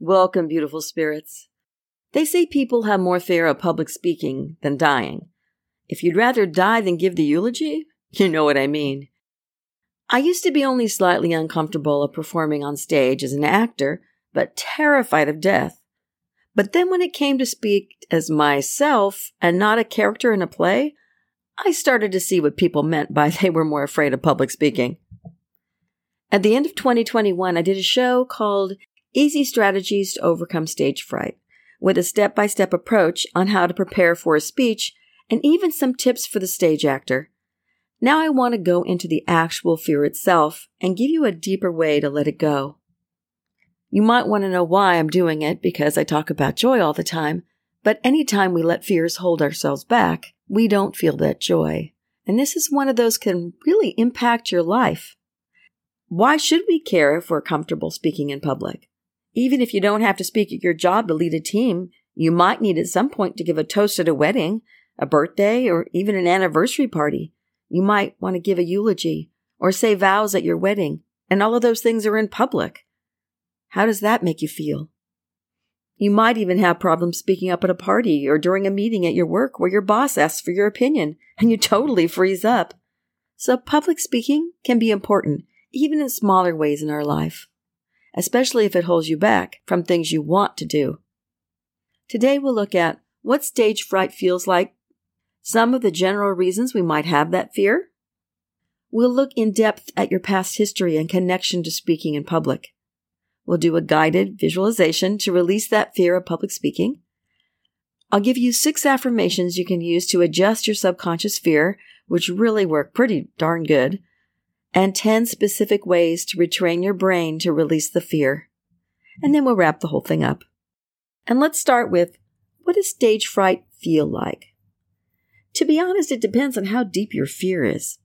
Welcome, beautiful spirits. They say people have more fear of public speaking than dying. If you'd rather die than give the eulogy, you know what I mean. I used to be only slightly uncomfortable of performing on stage as an actor, but terrified of death. But then when it came to speak as myself and not a character in a play, I started to see what people meant by they were more afraid of public speaking. At the end of 2021, I did a show called Easy Strategies to Overcome Stage Fright, with a step by step approach on how to prepare for a speech and even some tips for the stage actor. Now I want to go into the actual fear itself and give you a deeper way to let it go. You might want to know why I'm doing it because I talk about joy all the time, but anytime we let fears hold ourselves back, we don't feel that joy. And this is one of those can really impact your life. Why should we care if we're comfortable speaking in public? Even if you don't have to speak at your job to lead a team, you might need at some point to give a toast at a wedding, a birthday, or even an anniversary party. You might want to give a eulogy or say vows at your wedding, and all of those things are in public. How does that make you feel? You might even have problems speaking up at a party or during a meeting at your work where your boss asks for your opinion and you totally freeze up. So public speaking can be important, even in smaller ways in our life especially if it holds you back from things you want to do. Today we'll look at what stage fright feels like, some of the general reasons we might have that fear. We'll look in depth at your past history and connection to speaking in public. We'll do a guided visualization to release that fear of public speaking. I'll give you six affirmations you can use to adjust your subconscious fear, which really work pretty darn good and 10 specific ways to retrain your brain to release the fear. And then we'll wrap the whole thing up. And let's start with what does stage fright feel like? To be honest, it depends on how deep your fear is.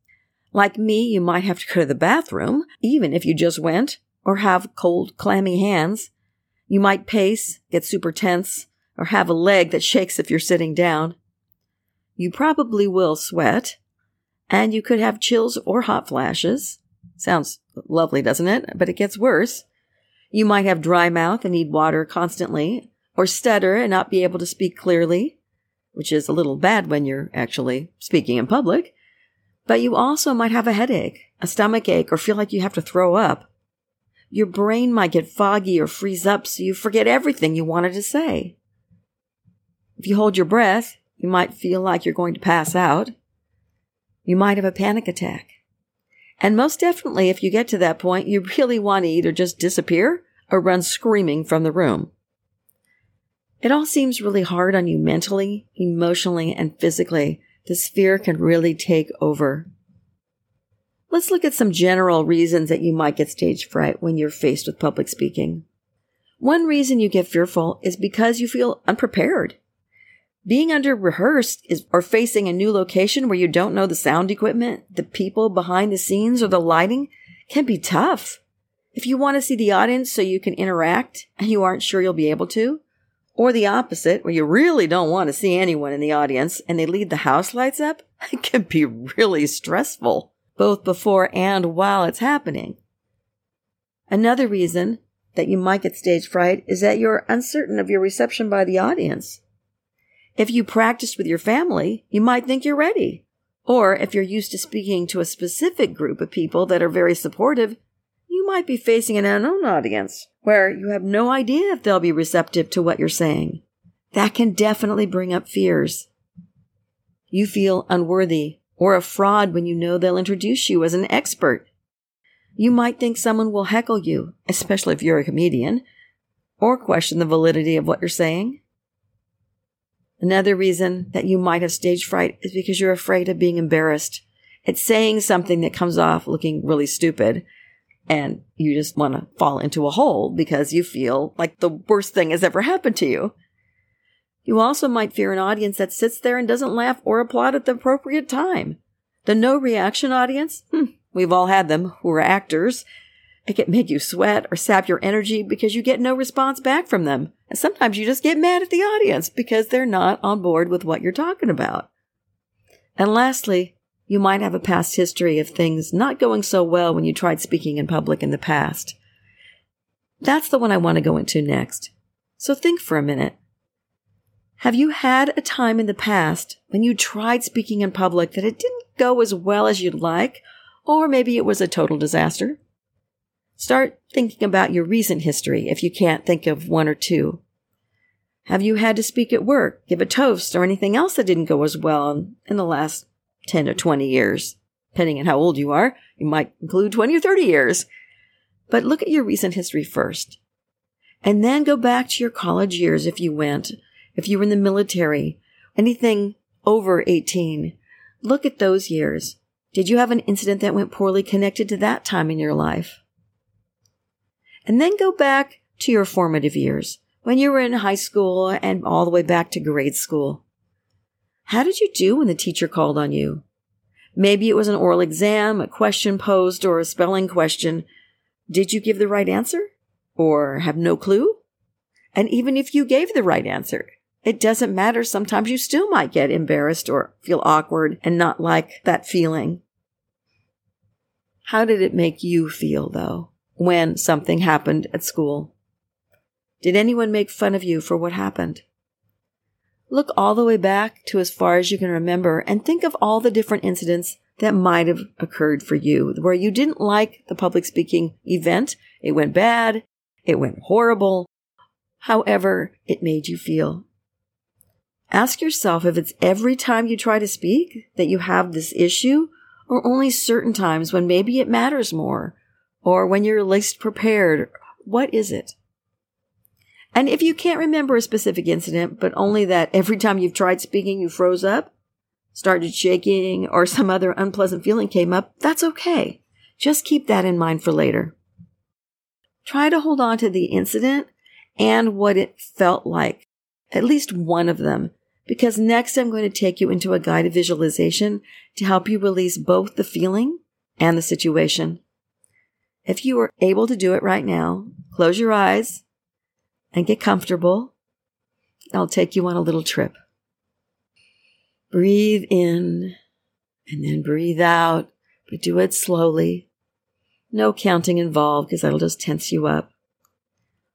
Like me, you might have to go to the bathroom, even if you just went, or have cold, clammy hands. You might pace, get super tense, or have a leg that shakes if you're sitting down. You probably will sweat, and you could have chills or hot flashes. Sounds lovely, doesn't it? But it gets worse. You might have dry mouth and need water constantly, or stutter and not be able to speak clearly, which is a little bad when you're actually speaking in public. But you also might have a headache, a stomach ache, or feel like you have to throw up. Your brain might get foggy or freeze up so you forget everything you wanted to say. If you hold your breath, you might feel like you're going to pass out. You might have a panic attack. And most definitely, if you get to that point, you really want to either just disappear or run screaming from the room. It all seems really hard on you mentally, emotionally, and physically. This fear can really take over. Let's look at some general reasons that you might get stage fright when you're faced with public speaking. One reason you get fearful is because you feel unprepared. Being under rehearsed is, or facing a new location where you don't know the sound equipment, the people behind the scenes, or the lighting can be tough. If you want to see the audience so you can interact and you aren't sure you'll be able to, or the opposite, where you really don't want to see anyone in the audience and they leave the house lights up, it can be really stressful, both before and while it's happening. Another reason that you might get stage fright is that you're uncertain of your reception by the audience. If you practiced with your family, you might think you're ready. Or if you're used to speaking to a specific group of people that are very supportive, you might be facing an unknown audience where you have no idea if they'll be receptive to what you're saying. That can definitely bring up fears. You feel unworthy or a fraud when you know they'll introduce you as an expert. You might think someone will heckle you, especially if you're a comedian, or question the validity of what you're saying. Another reason that you might have stage fright is because you're afraid of being embarrassed. It's saying something that comes off looking really stupid. and you just want to fall into a hole because you feel like the worst thing has ever happened to you. You also might fear an audience that sits there and doesn't laugh or applaud at the appropriate time. The no reaction audience? Hmm, we've all had them who are actors. It can make you sweat or sap your energy because you get no response back from them. And sometimes you just get mad at the audience because they're not on board with what you're talking about. And lastly, you might have a past history of things not going so well when you tried speaking in public in the past. That's the one I want to go into next. So think for a minute. Have you had a time in the past when you tried speaking in public that it didn't go as well as you'd like, or maybe it was a total disaster? Start thinking about your recent history if you can't think of one or two. Have you had to speak at work, give a toast, or anything else that didn't go as well in the last 10 to 20 years. Depending on how old you are, you might include 20 or 30 years. But look at your recent history first. And then go back to your college years if you went, if you were in the military, anything over 18. Look at those years. Did you have an incident that went poorly connected to that time in your life? And then go back to your formative years, when you were in high school and all the way back to grade school. How did you do when the teacher called on you? Maybe it was an oral exam, a question posed, or a spelling question. Did you give the right answer? Or have no clue? And even if you gave the right answer, it doesn't matter. Sometimes you still might get embarrassed or feel awkward and not like that feeling. How did it make you feel, though, when something happened at school? Did anyone make fun of you for what happened? Look all the way back to as far as you can remember and think of all the different incidents that might have occurred for you where you didn't like the public speaking event. It went bad. It went horrible. However, it made you feel. Ask yourself if it's every time you try to speak that you have this issue or only certain times when maybe it matters more or when you're least prepared. What is it? And if you can't remember a specific incident, but only that every time you've tried speaking, you froze up, started shaking, or some other unpleasant feeling came up, that's okay. Just keep that in mind for later. Try to hold on to the incident and what it felt like, at least one of them, because next I'm going to take you into a guided visualization to help you release both the feeling and the situation. If you are able to do it right now, close your eyes and get comfortable. I'll take you on a little trip. Breathe in and then breathe out, but do it slowly. No counting involved because that'll just tense you up.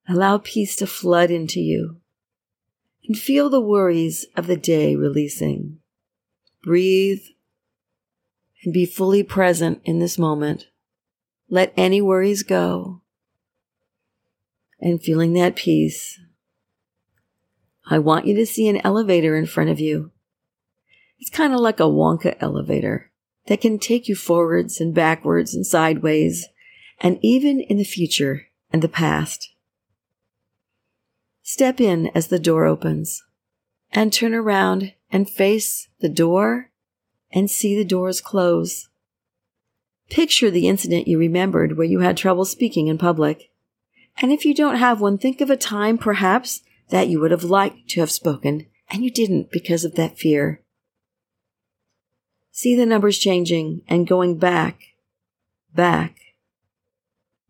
Allow peace to flood into you and feel the worries of the day releasing. Breathe and be fully present in this moment. Let any worries go and feeling that peace, I want you to see an elevator in front of you. It's kind of like a Wonka elevator that can take you forwards and backwards and sideways and even in the future and the past. Step in as the door opens and turn around and face the door and see the doors close. Picture the incident you remembered where you had trouble speaking in public. And if you don't have one, think of a time perhaps that you would have liked to have spoken and you didn't because of that fear. See the numbers changing and going back, back,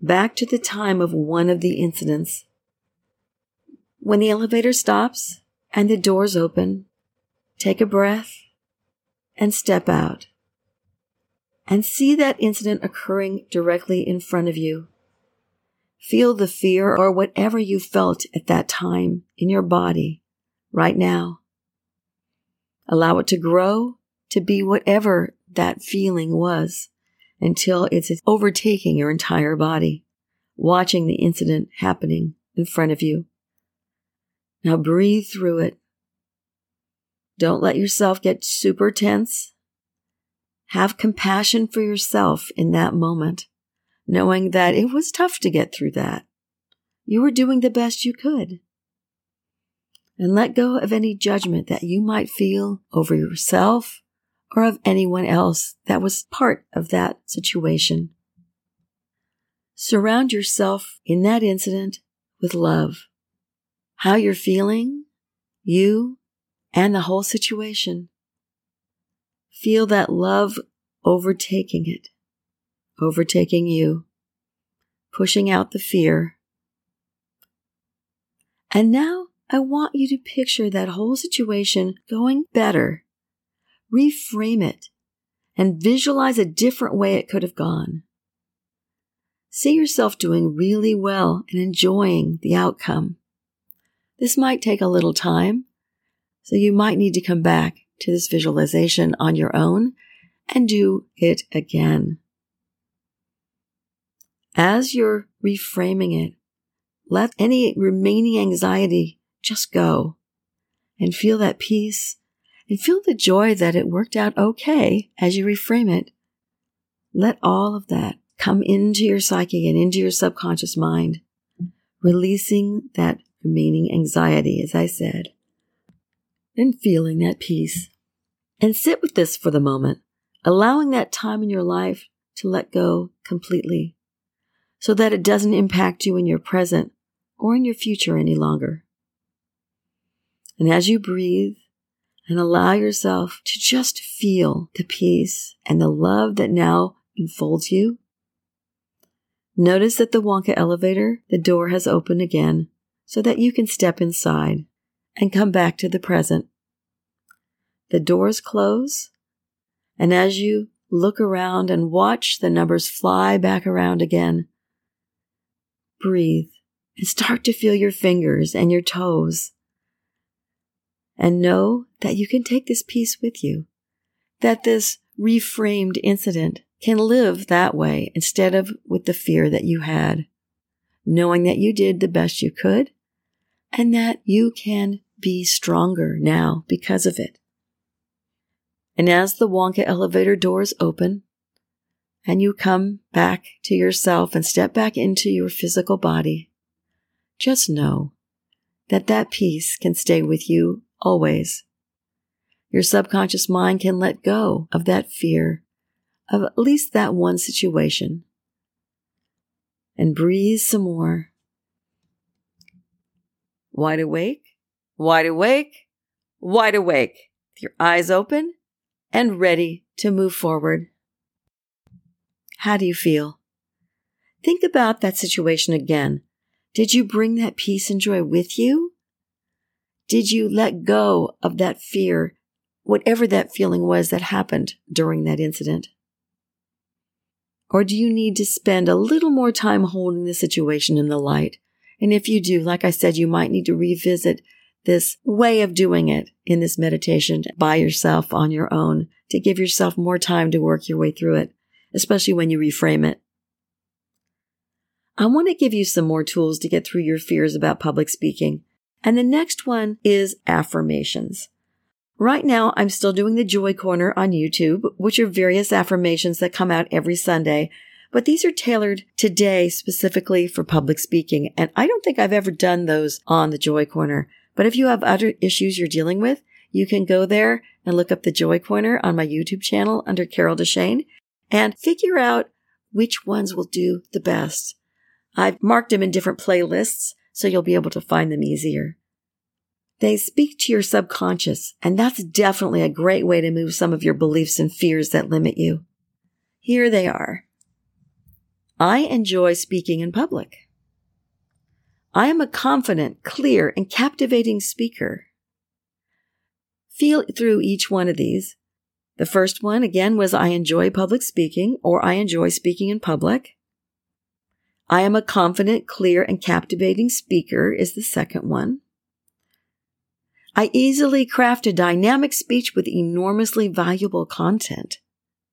back to the time of one of the incidents. When the elevator stops and the doors open, take a breath and step out and see that incident occurring directly in front of you. Feel the fear or whatever you felt at that time in your body right now. Allow it to grow to be whatever that feeling was until it's overtaking your entire body, watching the incident happening in front of you. Now breathe through it. Don't let yourself get super tense. Have compassion for yourself in that moment knowing that it was tough to get through that. You were doing the best you could. And let go of any judgment that you might feel over yourself or of anyone else that was part of that situation. Surround yourself in that incident with love. How you're feeling, you, and the whole situation. Feel that love overtaking it, overtaking you, pushing out the fear. And now I want you to picture that whole situation going better. Reframe it and visualize a different way it could have gone. See yourself doing really well and enjoying the outcome. This might take a little time, so you might need to come back to this visualization on your own and do it again. As you're reframing it, let any remaining anxiety just go and feel that peace and feel the joy that it worked out okay as you reframe it. Let all of that come into your psyche and into your subconscious mind, releasing that remaining anxiety, as I said, and feeling that peace. And sit with this for the moment, allowing that time in your life to let go completely so that it doesn't impact you in your present or in your future any longer. And as you breathe and allow yourself to just feel the peace and the love that now enfolds you, notice that the Wonka elevator, the door has opened again so that you can step inside and come back to the present. The doors close, and as you look around and watch the numbers fly back around again, breathe and start to feel your fingers and your toes. And know that you can take this peace with you, that this reframed incident can live that way instead of with the fear that you had, knowing that you did the best you could and that you can be stronger now because of it. And as the Wonka elevator doors open and you come back to yourself and step back into your physical body, just know that that peace can stay with you always. Your subconscious mind can let go of that fear of at least that one situation and breathe some more. Wide awake, wide awake, wide awake, with your eyes open and ready to move forward. How do you feel? Think about that situation again did you bring that peace and joy with you? Did you let go of that fear, whatever that feeling was that happened during that incident? Or do you need to spend a little more time holding the situation in the light? And if you do, like I said, you might need to revisit this way of doing it in this meditation by yourself on your own to give yourself more time to work your way through it, especially when you reframe it. I want to give you some more tools to get through your fears about public speaking. And the next one is affirmations. Right now, I'm still doing the Joy Corner on YouTube, which are various affirmations that come out every Sunday. But these are tailored today specifically for public speaking. And I don't think I've ever done those on the Joy Corner. But if you have other issues you're dealing with, you can go there and look up the Joy Corner on my YouTube channel under Carol Deshane and figure out which ones will do the best. I've marked them in different playlists so you'll be able to find them easier. They speak to your subconscious, and that's definitely a great way to move some of your beliefs and fears that limit you. Here they are. I enjoy speaking in public. I am a confident, clear, and captivating speaker. Feel through each one of these. The first one, again, was I enjoy public speaking or I enjoy speaking in public. I am a confident, clear, and captivating speaker is the second one. I easily craft a dynamic speech with enormously valuable content.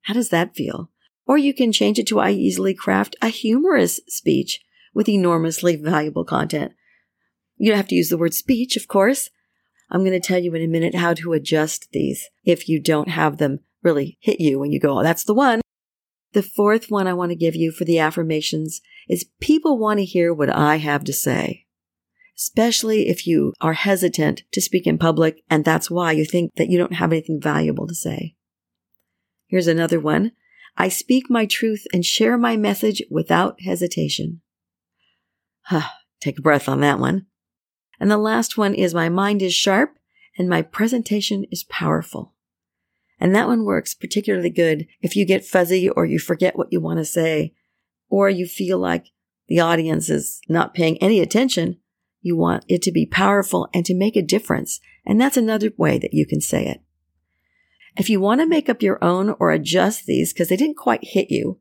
How does that feel? Or you can change it to I easily craft a humorous speech with enormously valuable content. You don't have to use the word speech, of course. I'm going to tell you in a minute how to adjust these if you don't have them really hit you when you go, oh, that's the one. The fourth one I want to give you for the affirmations is people want to hear what I have to say. Especially if you are hesitant to speak in public and that's why you think that you don't have anything valuable to say. Here's another one. I speak my truth and share my message without hesitation. Take a breath on that one. And the last one is my mind is sharp and my presentation is powerful. And that one works particularly good if you get fuzzy or you forget what you want to say, or you feel like the audience is not paying any attention. You want it to be powerful and to make a difference. And that's another way that you can say it. If you want to make up your own or adjust these because they didn't quite hit you,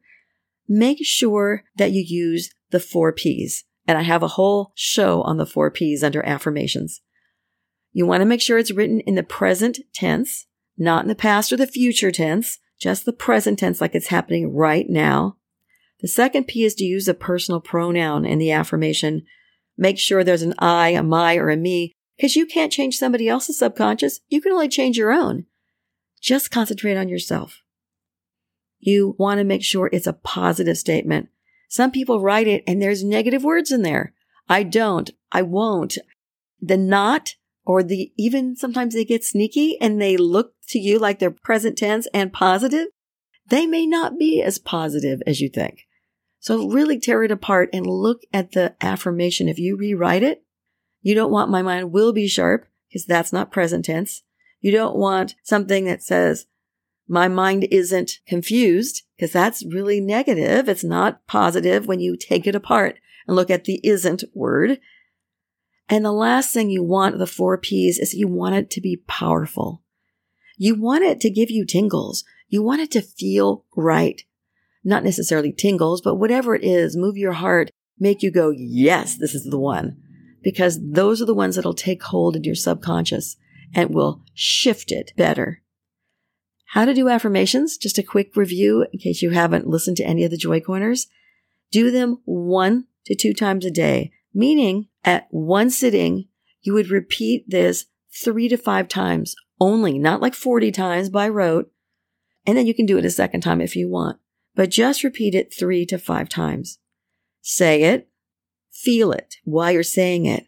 make sure that you use the four P's. And I have a whole show on the four P's under affirmations. You want to make sure it's written in the present tense, not in the past or the future tense, just the present tense like it's happening right now. The second P is to use a personal pronoun in the affirmation. Make sure there's an I, a my, or a me, because you can't change somebody else's subconscious. You can only change your own. Just concentrate on yourself. You want to make sure it's a positive statement. Some people write it and there's negative words in there. I don't. I won't. The not or the even sometimes they get sneaky and they look to you like they're present tense and positive. They may not be as positive as you think. So really tear it apart and look at the affirmation. If you rewrite it, you don't want my mind will be sharp because that's not present tense. You don't want something that says my mind isn't confused because that's really negative. It's not positive when you take it apart and look at the isn't word. And the last thing you want, the four P's, is you want it to be powerful. You want it to give you tingles. You want it to feel right. Not necessarily tingles, but whatever it is, move your heart, make you go, yes, this is the one. Because those are the ones that'll take hold in your subconscious and will shift it better. How to do affirmations? Just a quick review in case you haven't listened to any of the Joy Corners. Do them one to two times a day, meaning at one sitting, you would repeat this three to five times only, not like 40 times by rote. And then you can do it a second time if you want, but just repeat it three to five times. Say it, feel it while you're saying it,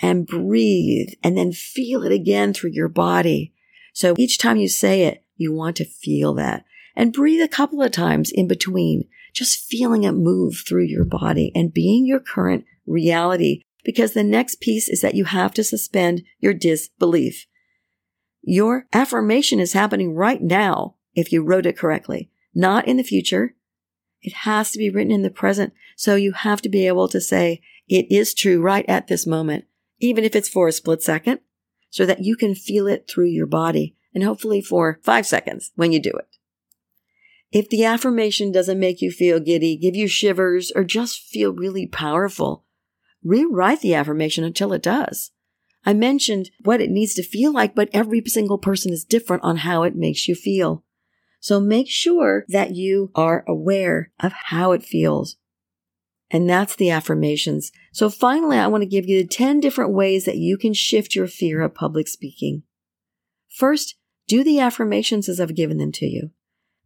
and breathe, and then feel it again through your body. So each time you say it, you want to feel that and breathe a couple of times in between, just feeling it move through your body and being your current reality because the next piece is that you have to suspend your disbelief. Your affirmation is happening right now if you wrote it correctly, not in the future. It has to be written in the present. So you have to be able to say it is true right at this moment, even if it's for a split second, so that you can feel it through your body and hopefully for five seconds when you do it. If the affirmation doesn't make you feel giddy, give you shivers, or just feel really powerful, rewrite the affirmation until it does. I mentioned what it needs to feel like, but every single person is different on how it makes you feel. So make sure that you are aware of how it feels. And that's the affirmations. So finally, I want to give you the 10 different ways that you can shift your fear of public speaking. First, do the affirmations as I've given them to you.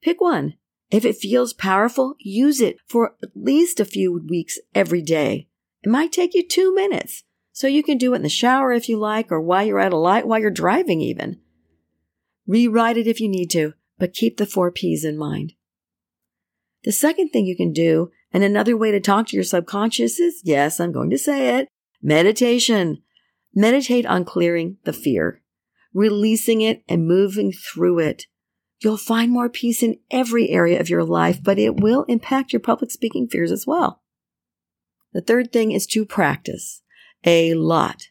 Pick one. If it feels powerful, use it for at least a few weeks every day. It might take you two minutes. So you can do it in the shower if you like, or while you're at a light, while you're driving even. Rewrite it if you need to, but keep the four P's in mind. The second thing you can do, and another way to talk to your subconscious is, yes, I'm going to say it, meditation. Meditate on clearing the fear, releasing it and moving through it. You'll find more peace in every area of your life, but it will impact your public speaking fears as well. The third thing is to practice a lot.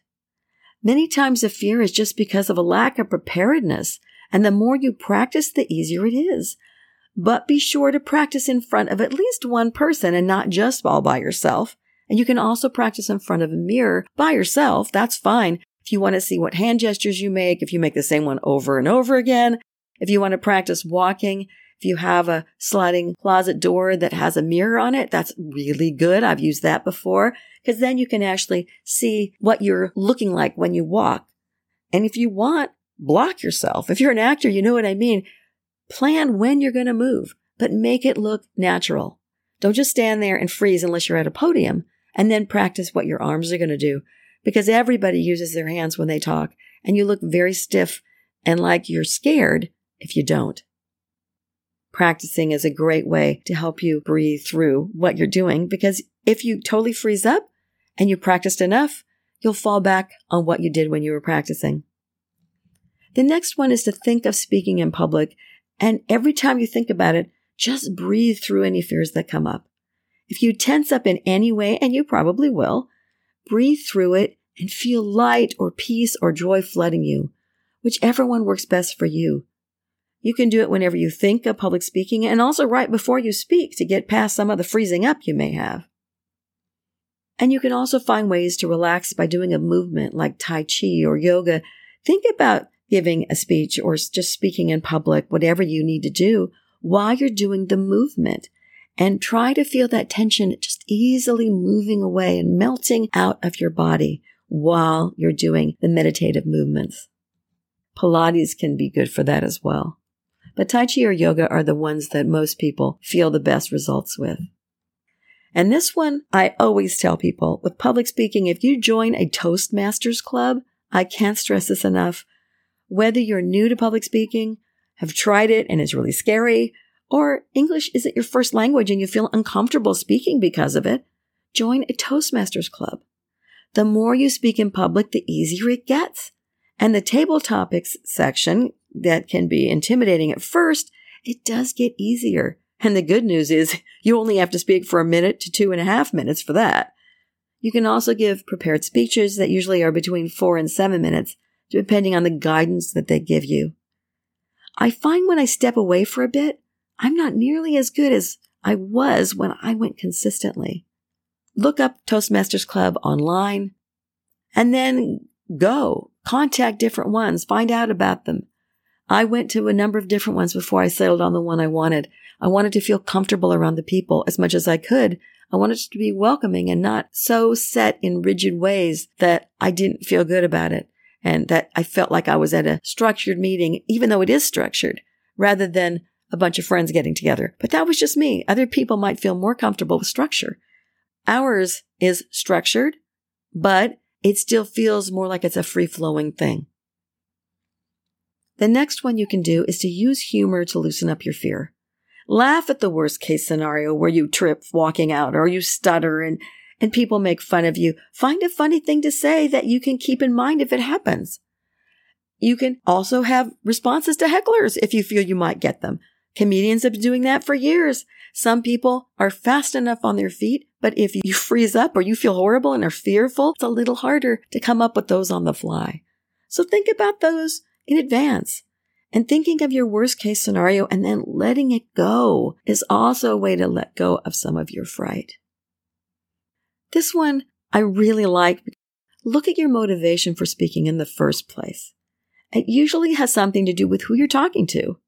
Many times a fear is just because of a lack of preparedness. And the more you practice, the easier it is. But be sure to practice in front of at least one person and not just all by yourself. And you can also practice in front of a mirror by yourself. That's fine. If you want to see what hand gestures you make, if you make the same one over and over again, if you want to practice walking, if you have a sliding closet door that has a mirror on it, that's really good. I've used that before because then you can actually see what you're looking like when you walk. And if you want, block yourself. If you're an actor, you know what I mean. Plan when you're going to move, but make it look natural. Don't just stand there and freeze unless you're at a podium and then practice what your arms are going to do because everybody uses their hands when they talk and you look very stiff and like you're scared if you don't. practicing is a great way to help you breathe through what you're doing because if you totally freeze up and you practiced enough, you'll fall back on what you did when you were practicing. The next one is to think of speaking in public. And every time you think about it, just breathe through any fears that come up. If you tense up in any way, and you probably will, breathe through it and feel light or peace or joy flooding you, whichever one works best for you. You can do it whenever you think of public speaking and also right before you speak to get past some of the freezing up you may have. And you can also find ways to relax by doing a movement like Tai Chi or yoga. Think about giving a speech or just speaking in public, whatever you need to do while you're doing the movement and try to feel that tension just easily moving away and melting out of your body while you're doing the meditative movements. Pilates can be good for that as well. But Tai Chi or yoga are the ones that most people feel the best results with. And this one, I always tell people with public speaking, if you join a Toastmasters club, I can't stress this enough. Whether you're new to public speaking, have tried it and it's really scary, or English isn't your first language and you feel uncomfortable speaking because of it, join a Toastmasters club. The more you speak in public, the easier it gets. And the table topics section that can be intimidating at first, it does get easier. And the good news is you only have to speak for a minute to two and a half minutes for that. You can also give prepared speeches that usually are between four and seven minutes, depending on the guidance that they give you. I find when I step away for a bit, I'm not nearly as good as I was when I went consistently. Look up Toastmasters Club online and then go contact different ones, find out about them. I went to a number of different ones before I settled on the one I wanted. I wanted to feel comfortable around the people as much as I could. I wanted to be welcoming and not so set in rigid ways that I didn't feel good about it and that I felt like I was at a structured meeting, even though it is structured, rather than a bunch of friends getting together. But that was just me. Other people might feel more comfortable with structure. Ours is structured, but it still feels more like it's a free flowing thing. The next one you can do is to use humor to loosen up your fear. Laugh at the worst case scenario where you trip walking out or you stutter and, and people make fun of you. Find a funny thing to say that you can keep in mind if it happens. You can also have responses to hecklers if you feel you might get them. Comedians have been doing that for years. Some people are fast enough on their feet, but if you freeze up or you feel horrible and are fearful, it's a little harder to come up with those on the fly. So think about those in advance. And thinking of your worst case scenario and then letting it go is also a way to let go of some of your fright. This one I really like. Look at your motivation for speaking in the first place. It usually has something to do with who you're talking to.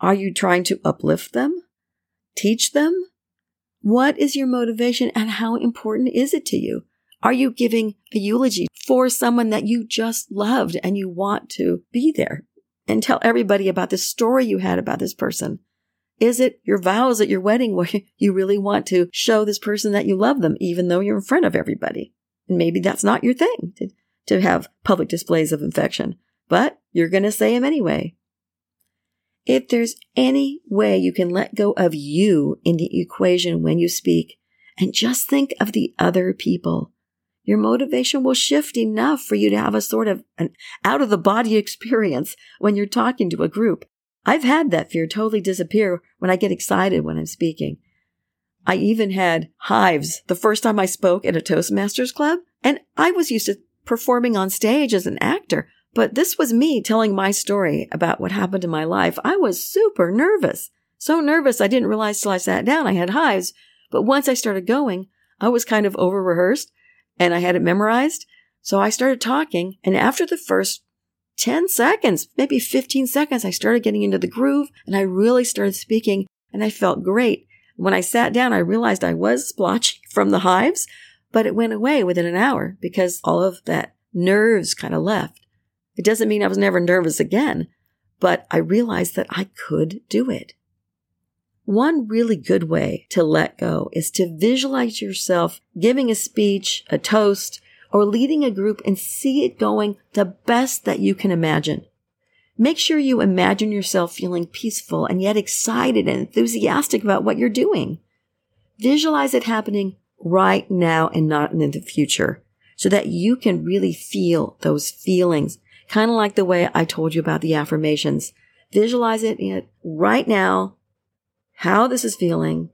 Are you trying to uplift them? Teach them? What is your motivation and how important is it to you? Are you giving a eulogy for someone that you just loved and you want to be there and tell everybody about the story you had about this person? Is it your vows at your wedding where you really want to show this person that you love them, even though you're in front of everybody? And maybe that's not your thing to, to have public displays of affection, but you're going to say them anyway. If there's any way you can let go of you in the equation when you speak and just think of the other people, your motivation will shift enough for you to have a sort of an out of the body experience when you're talking to a group. I've had that fear totally disappear when I get excited when I'm speaking. I even had hives the first time I spoke at a Toastmasters club, and I was used to performing on stage as an actor. But this was me telling my story about what happened in my life. I was super nervous. So nervous I didn't realize till I sat down I had hives. But once I started going, I was kind of over rehearsed and I had it memorized. So I started talking. And after the first 10 seconds, maybe 15 seconds, I started getting into the groove and I really started speaking and I felt great. When I sat down, I realized I was splotchy from the hives, but it went away within an hour because all of that nerves kind of left. It doesn't mean I was never nervous again, but I realized that I could do it. One really good way to let go is to visualize yourself giving a speech, a toast, or leading a group and see it going the best that you can imagine. Make sure you imagine yourself feeling peaceful and yet excited and enthusiastic about what you're doing. Visualize it happening right now and not in the future so that you can really feel those feelings. Kind of like the way I told you about the affirmations. Visualize it right now, how this is feeling,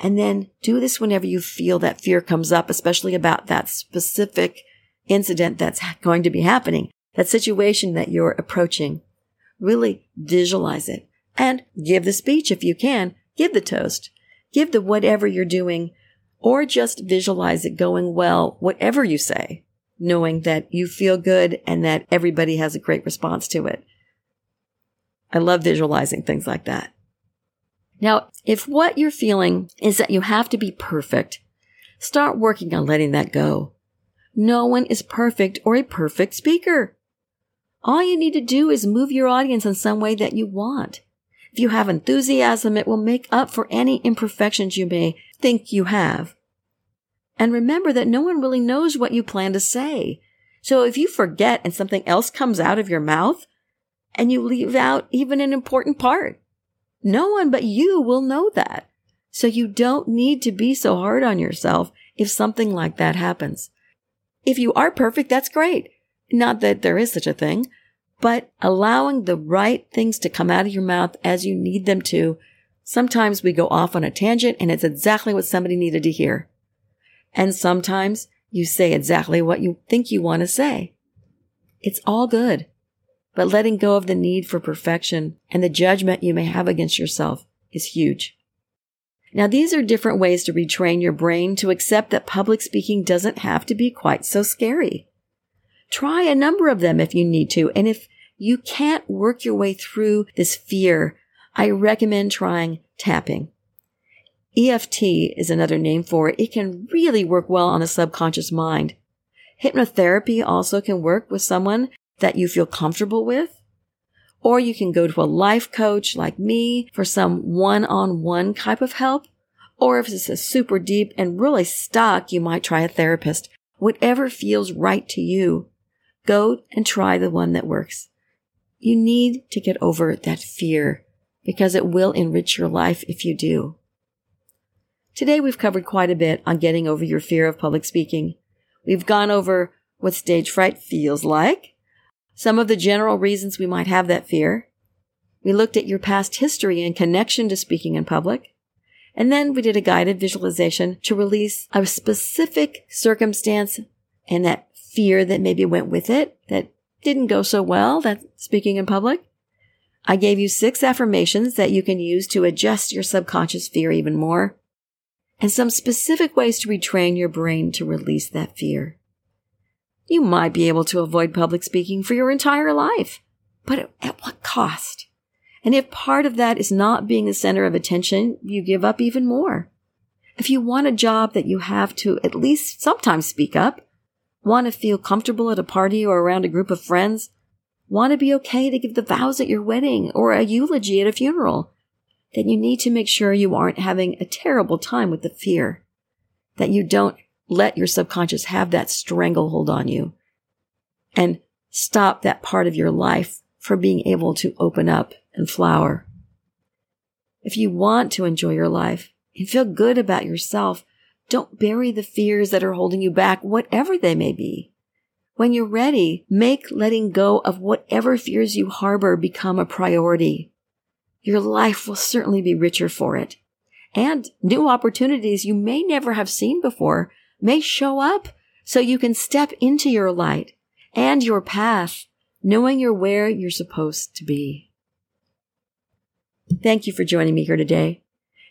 and then do this whenever you feel that fear comes up, especially about that specific incident that's going to be happening, that situation that you're approaching. Really visualize it and give the speech if you can. Give the toast. Give the whatever you're doing or just visualize it going well, whatever you say, knowing that you feel good and that everybody has a great response to it. I love visualizing things like that. Now, if what you're feeling is that you have to be perfect, start working on letting that go. No one is perfect or a perfect speaker. All you need to do is move your audience in some way that you want. If you have enthusiasm, it will make up for any imperfections you may think you have. And remember that no one really knows what you plan to say. So if you forget and something else comes out of your mouth and you leave out even an important part, no one but you will know that. So you don't need to be so hard on yourself if something like that happens. If you are perfect, that's great. Not that there is such a thing, but allowing the right things to come out of your mouth as you need them to. Sometimes we go off on a tangent and it's exactly what somebody needed to hear. And sometimes you say exactly what you think you want to say. It's all good. But letting go of the need for perfection and the judgment you may have against yourself is huge. Now, these are different ways to retrain your brain to accept that public speaking doesn't have to be quite so scary. Try a number of them if you need to. And if you can't work your way through this fear, I recommend trying tapping. EFT is another name for it. It can really work well on the subconscious mind. Hypnotherapy also can work with someone that you feel comfortable with. Or you can go to a life coach like me for some one-on-one type of help. Or if it's a super deep and really stuck, you might try a therapist. Whatever feels right to you. Go and try the one that works. You need to get over that fear because it will enrich your life if you do. Today we've covered quite a bit on getting over your fear of public speaking. We've gone over what stage fright feels like, some of the general reasons we might have that fear. We looked at your past history in connection to speaking in public. And then we did a guided visualization to release a specific circumstance and that fear that maybe went with it that didn't go so well, that speaking in public. I gave you six affirmations that you can use to adjust your subconscious fear even more and some specific ways to retrain your brain to release that fear. You might be able to avoid public speaking for your entire life, but at what cost? And if part of that is not being the center of attention, you give up even more. If you want a job that you have to at least sometimes speak up, Want to feel comfortable at a party or around a group of friends? Want to be okay to give the vows at your wedding or a eulogy at a funeral? Then you need to make sure you aren't having a terrible time with the fear. That you don't let your subconscious have that stranglehold on you and stop that part of your life from being able to open up and flower. If you want to enjoy your life and feel good about yourself, don't bury the fears that are holding you back, whatever they may be. When you're ready, make letting go of whatever fears you harbor become a priority. Your life will certainly be richer for it. And new opportunities you may never have seen before may show up so you can step into your light and your path, knowing you're where you're supposed to be. Thank you for joining me here today.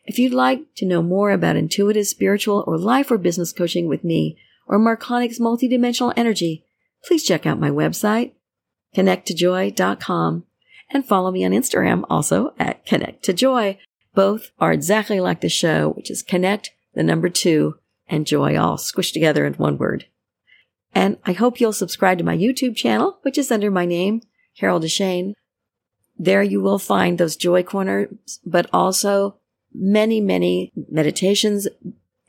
If you'd like to know more about intuitive, spiritual, or life or business coaching with me or Marconic's multidimensional energy, please check out my website, connect2joy.com, and follow me on Instagram also at Connect to Joy. Both are exactly like the show, which is connect, the number two, and joy all squished together in one word. And I hope you'll subscribe to my YouTube channel, which is under my name, Carol Deshane. There you will find those joy corners, but also many, many meditations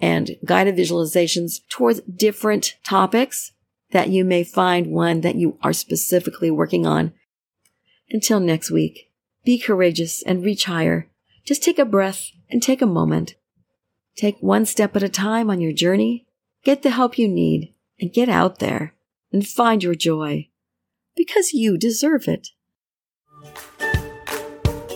and guided visualizations towards different topics that you may find one that you are specifically working on. Until next week, be courageous and reach higher. Just take a breath and take a moment. Take one step at a time on your journey. Get the help you need and get out there and find your joy because you deserve it.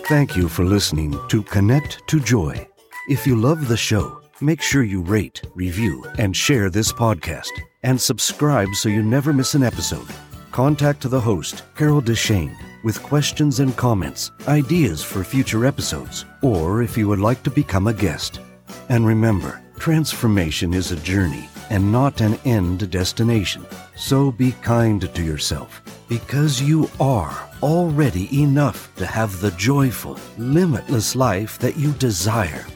Thank you for listening to Connect to Joy. If you love the show, make sure you rate, review, and share this podcast, and subscribe so you never miss an episode. Contact the host, Carol Deshane, with questions and comments, ideas for future episodes, or if you would like to become a guest. And remember, transformation is a journey and not an end destination. So be kind to yourself because you are already enough to have the joyful, limitless life that you desire.